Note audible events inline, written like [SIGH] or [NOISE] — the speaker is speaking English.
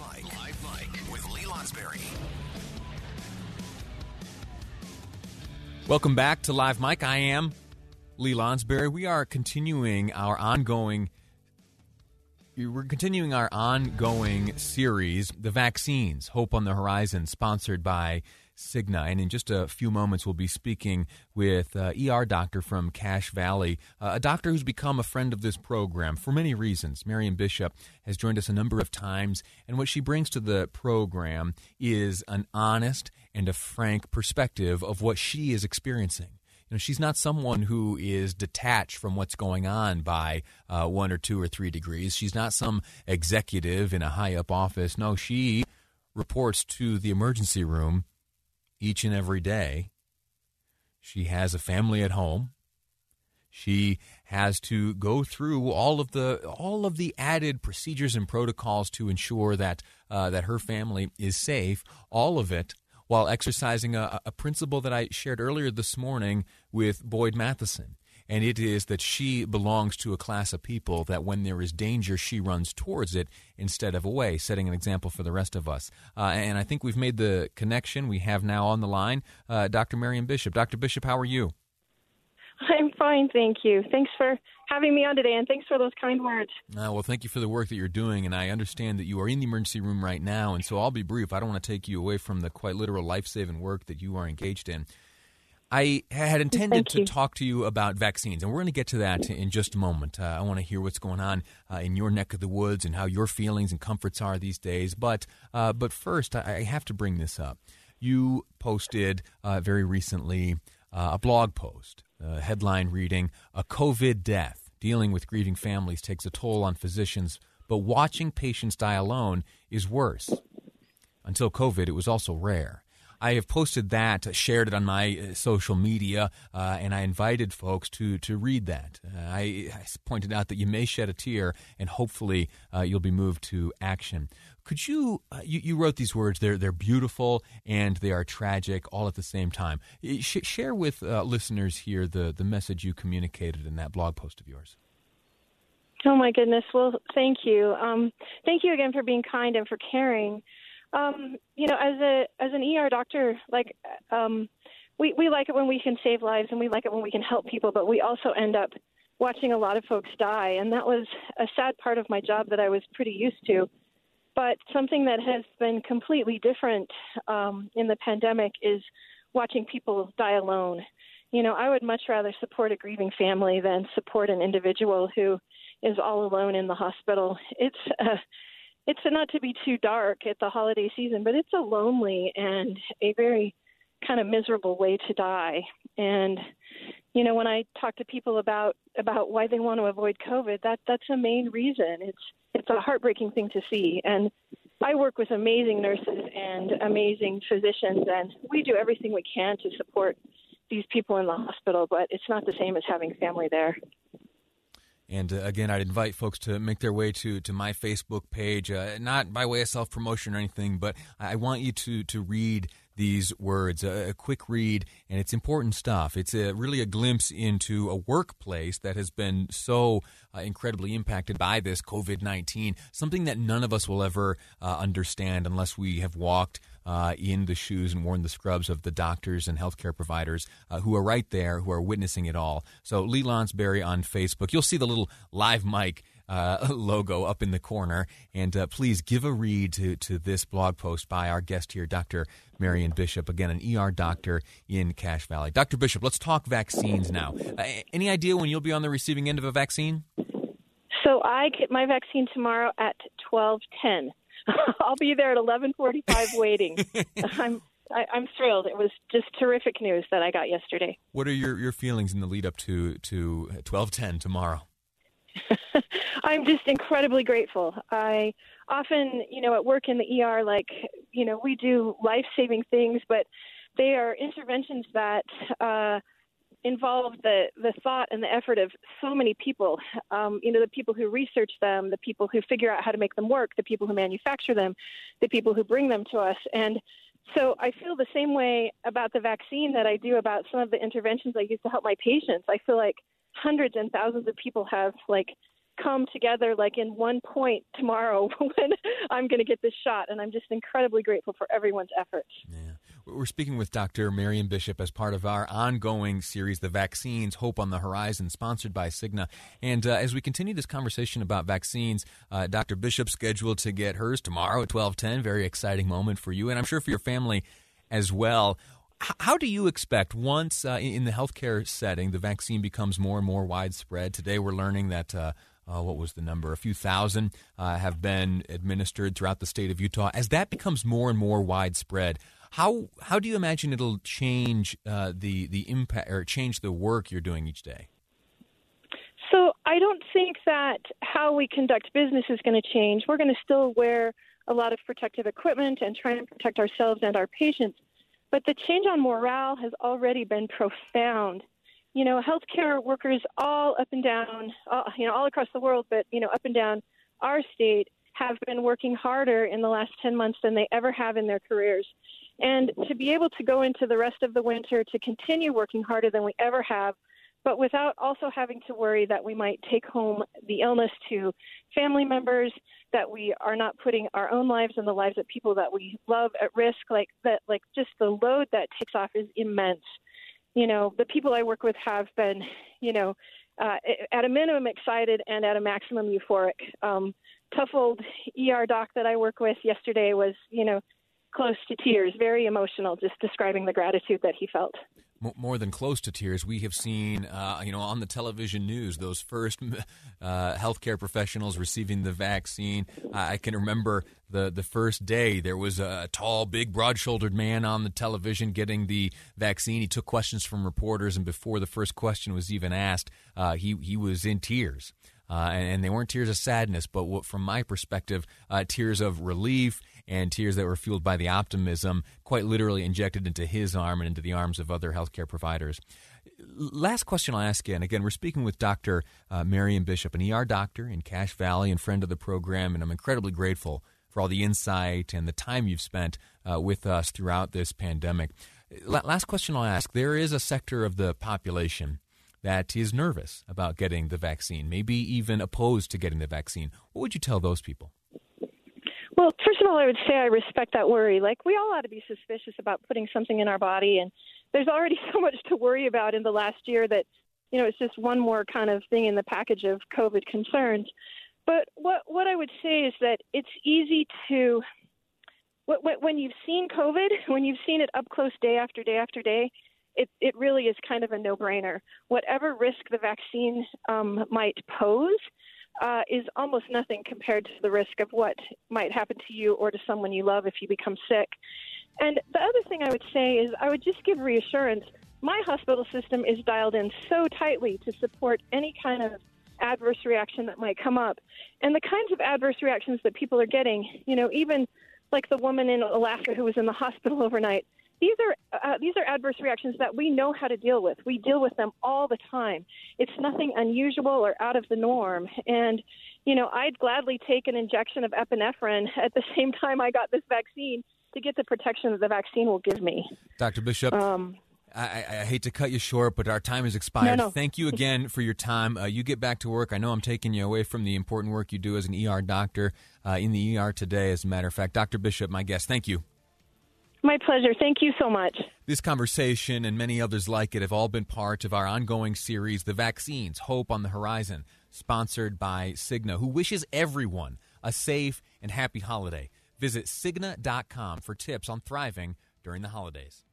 Mic. Live Mic with Lee Lonsberry. Welcome back to Live Mic. I am Lee Lonsberry. We are continuing our ongoing we're continuing our ongoing series, The Vaccines Hope on the Horizon, sponsored by Cigna. And in just a few moments, we'll be speaking with ER doctor from Cache Valley, uh, a doctor who's become a friend of this program for many reasons. Marion Bishop has joined us a number of times, and what she brings to the program is an honest and a frank perspective of what she is experiencing. You know, she's not someone who is detached from what's going on by uh, one or two or three degrees. She's not some executive in a high up office. No, she reports to the emergency room each and every day. She has a family at home. She has to go through all of the all of the added procedures and protocols to ensure that uh, that her family is safe. All of it while exercising a, a principle that I shared earlier this morning with Boyd Matheson. And it is that she belongs to a class of people that when there is danger, she runs towards it instead of away, setting an example for the rest of us. Uh, and I think we've made the connection. We have now on the line uh, Dr. Marion Bishop. Dr. Bishop, how are you? I'm fine, thank you. Thanks for having me on today, and thanks for those kind words. Uh, well, thank you for the work that you're doing, and I understand that you are in the emergency room right now, and so I'll be brief. I don't want to take you away from the quite literal life saving work that you are engaged in. I had intended to talk to you about vaccines, and we're going to get to that in just a moment. Uh, I want to hear what's going on uh, in your neck of the woods and how your feelings and comforts are these days. But uh, but first, I have to bring this up. You posted uh, very recently uh, a blog post headline reading A COVID death. Dealing with grieving families takes a toll on physicians, but watching patients die alone is worse. Until COVID, it was also rare. I have posted that, shared it on my uh, social media, uh, and I invited folks to to read that. Uh, I, I, pointed out that you may shed a tear, and hopefully uh, you'll be moved to action. Could you, uh, you, you wrote these words? They're they're beautiful and they are tragic all at the same time. Sh- share with uh, listeners here the the message you communicated in that blog post of yours. Oh my goodness! Well, thank you. Um, thank you again for being kind and for caring. Um, you know, as a as an ER doctor, like um, we we like it when we can save lives and we like it when we can help people, but we also end up watching a lot of folks die, and that was a sad part of my job that I was pretty used to. But something that has been completely different um, in the pandemic is watching people die alone. You know, I would much rather support a grieving family than support an individual who is all alone in the hospital. It's uh, it's not to be too dark at the holiday season, but it's a lonely and a very kind of miserable way to die. And you know, when I talk to people about about why they want to avoid COVID, that that's a main reason. It's it's a heartbreaking thing to see. And I work with amazing nurses and amazing physicians, and we do everything we can to support these people in the hospital, but it's not the same as having family there. And uh, again, I'd invite folks to make their way to, to my Facebook page, uh, not by way of self promotion or anything, but I want you to, to read these words. A, a, quick read, and it's important stuff. It's a, really a glimpse into a workplace that has been so uh, incredibly impacted by this COVID 19, something that none of us will ever uh, understand unless we have walked. Uh, in the shoes and worn the scrubs of the doctors and healthcare providers uh, who are right there, who are witnessing it all. So, Lee Lonsberry on Facebook. You'll see the little live mic uh, [LAUGHS] logo up in the corner. And uh, please give a read to, to this blog post by our guest here, Dr. Marion Bishop, again, an ER doctor in Cache Valley. Dr. Bishop, let's talk vaccines now. Uh, any idea when you'll be on the receiving end of a vaccine? So I get my vaccine tomorrow at 1210. [LAUGHS] I'll be there at 11:45 waiting. [LAUGHS] I'm I, am thrilled. It was just terrific news that I got yesterday. What are your, your feelings in the lead up to to 1210 tomorrow? [LAUGHS] I'm just incredibly grateful. I often, you know, at work in the ER, like, you know, we do life saving things, but they are interventions that uh, involve the, the thought and the effort of so many people. Um, you know, the people who research them, the people who figure out how to make them work, the people who manufacture them, the people who bring them to us. And so I feel the same way about the vaccine that I do about some of the interventions I use to help my patients. I feel like hundreds and thousands of people have like come together like in one point tomorrow [LAUGHS] when I'm going to get this shot. And I'm just incredibly grateful for everyone's efforts. Yeah. We're speaking with Dr. Marion Bishop as part of our ongoing series, The Vaccines Hope on the Horizon, sponsored by Cigna. And uh, as we continue this conversation about vaccines, uh, Dr. Bishop scheduled to get hers tomorrow at 1210. Very exciting moment for you, and I'm sure for your family as well. How do you expect once uh, in the healthcare setting the vaccine becomes more and more widespread? Today we're learning that uh, uh, what was the number? A few thousand uh, have been administered throughout the state of Utah. As that becomes more and more widespread, how how do you imagine it'll change uh, the the impact or change the work you're doing each day? So I don't think that how we conduct business is going to change. We're going to still wear a lot of protective equipment and try and protect ourselves and our patients. But the change on morale has already been profound. You know, healthcare workers all up and down, all, you know, all across the world, but you know, up and down our state have been working harder in the last 10 months than they ever have in their careers. And to be able to go into the rest of the winter to continue working harder than we ever have, but without also having to worry that we might take home the illness to family members, that we are not putting our own lives and the lives of people that we love at risk, like that, like just the load that takes off is immense. You know, the people I work with have been, you know, uh, at a minimum excited and at a maximum euphoric. Um, tough old ER doc that I work with yesterday was, you know, close to tears, very emotional, just describing the gratitude that he felt. More than close to tears, we have seen, uh, you know, on the television news, those first [LAUGHS] uh, healthcare professionals receiving the vaccine. I can remember the the first day there was a tall, big, broad-shouldered man on the television getting the vaccine. He took questions from reporters, and before the first question was even asked, uh, he he was in tears. Uh, and, they weren't tears of sadness, but what, from my perspective, uh, tears of relief and tears that were fueled by the optimism, quite literally injected into his arm and into the arms of other healthcare providers. Last question I'll ask you, and again, we're speaking with Dr. Uh, Marion Bishop, an ER doctor in Cache Valley and friend of the program, and I'm incredibly grateful for all the insight and the time you've spent uh, with us throughout this pandemic. last question I'll ask there is a sector of the population that is nervous about getting the vaccine, maybe even opposed to getting the vaccine. What would you tell those people? Well, first of all, I would say I respect that worry. Like, we all ought to be suspicious about putting something in our body, and there's already [LAUGHS] so much to worry about in the last year that, you know, it's just one more kind of thing in the package of COVID concerns. But what what I would say is that it's easy to when you've seen COVID, [LAUGHS] when you've seen it up close day after day after day, it, it really is kind of a no brainer. Whatever risk the vaccine um, might pose uh, is almost nothing compared to the risk of what might happen to you or to someone you love if you become sick. And the other thing I would say is I would just give reassurance. My hospital system is dialed in so tightly to support any kind of adverse reaction that might come up. And the kinds of adverse reactions that people are getting, you know, even like the woman in Alaska who was in the hospital [LAUGHS] overnight, these are uh, these are adverse reactions that we know how to deal with. We deal with them all the time. It's nothing unusual or out of the norm. And you know, I'd gladly take an injection of epinephrine [LAUGHS] at the same time I got this vaccine to get the protection that the vaccine will give me. Dr. Bishop. Um, I, I, hate to cut you short, but our time has expired. No, no. Thank you again for your time. Uh, you get back to work. I know I'm taking you away from the important work you do as an ER doctor uh, in the ER today, as a matter of fact. Dr. Bishop, my guest, thank you. My pleasure. Thank you so much. This conversation and many others like it have all been part of our ongoing series, The Vaccines Hope on the Horizon, sponsored by Cigna, who wishes everyone a safe and happy holiday. Visit Cigna.com for tips on thriving during the holidays.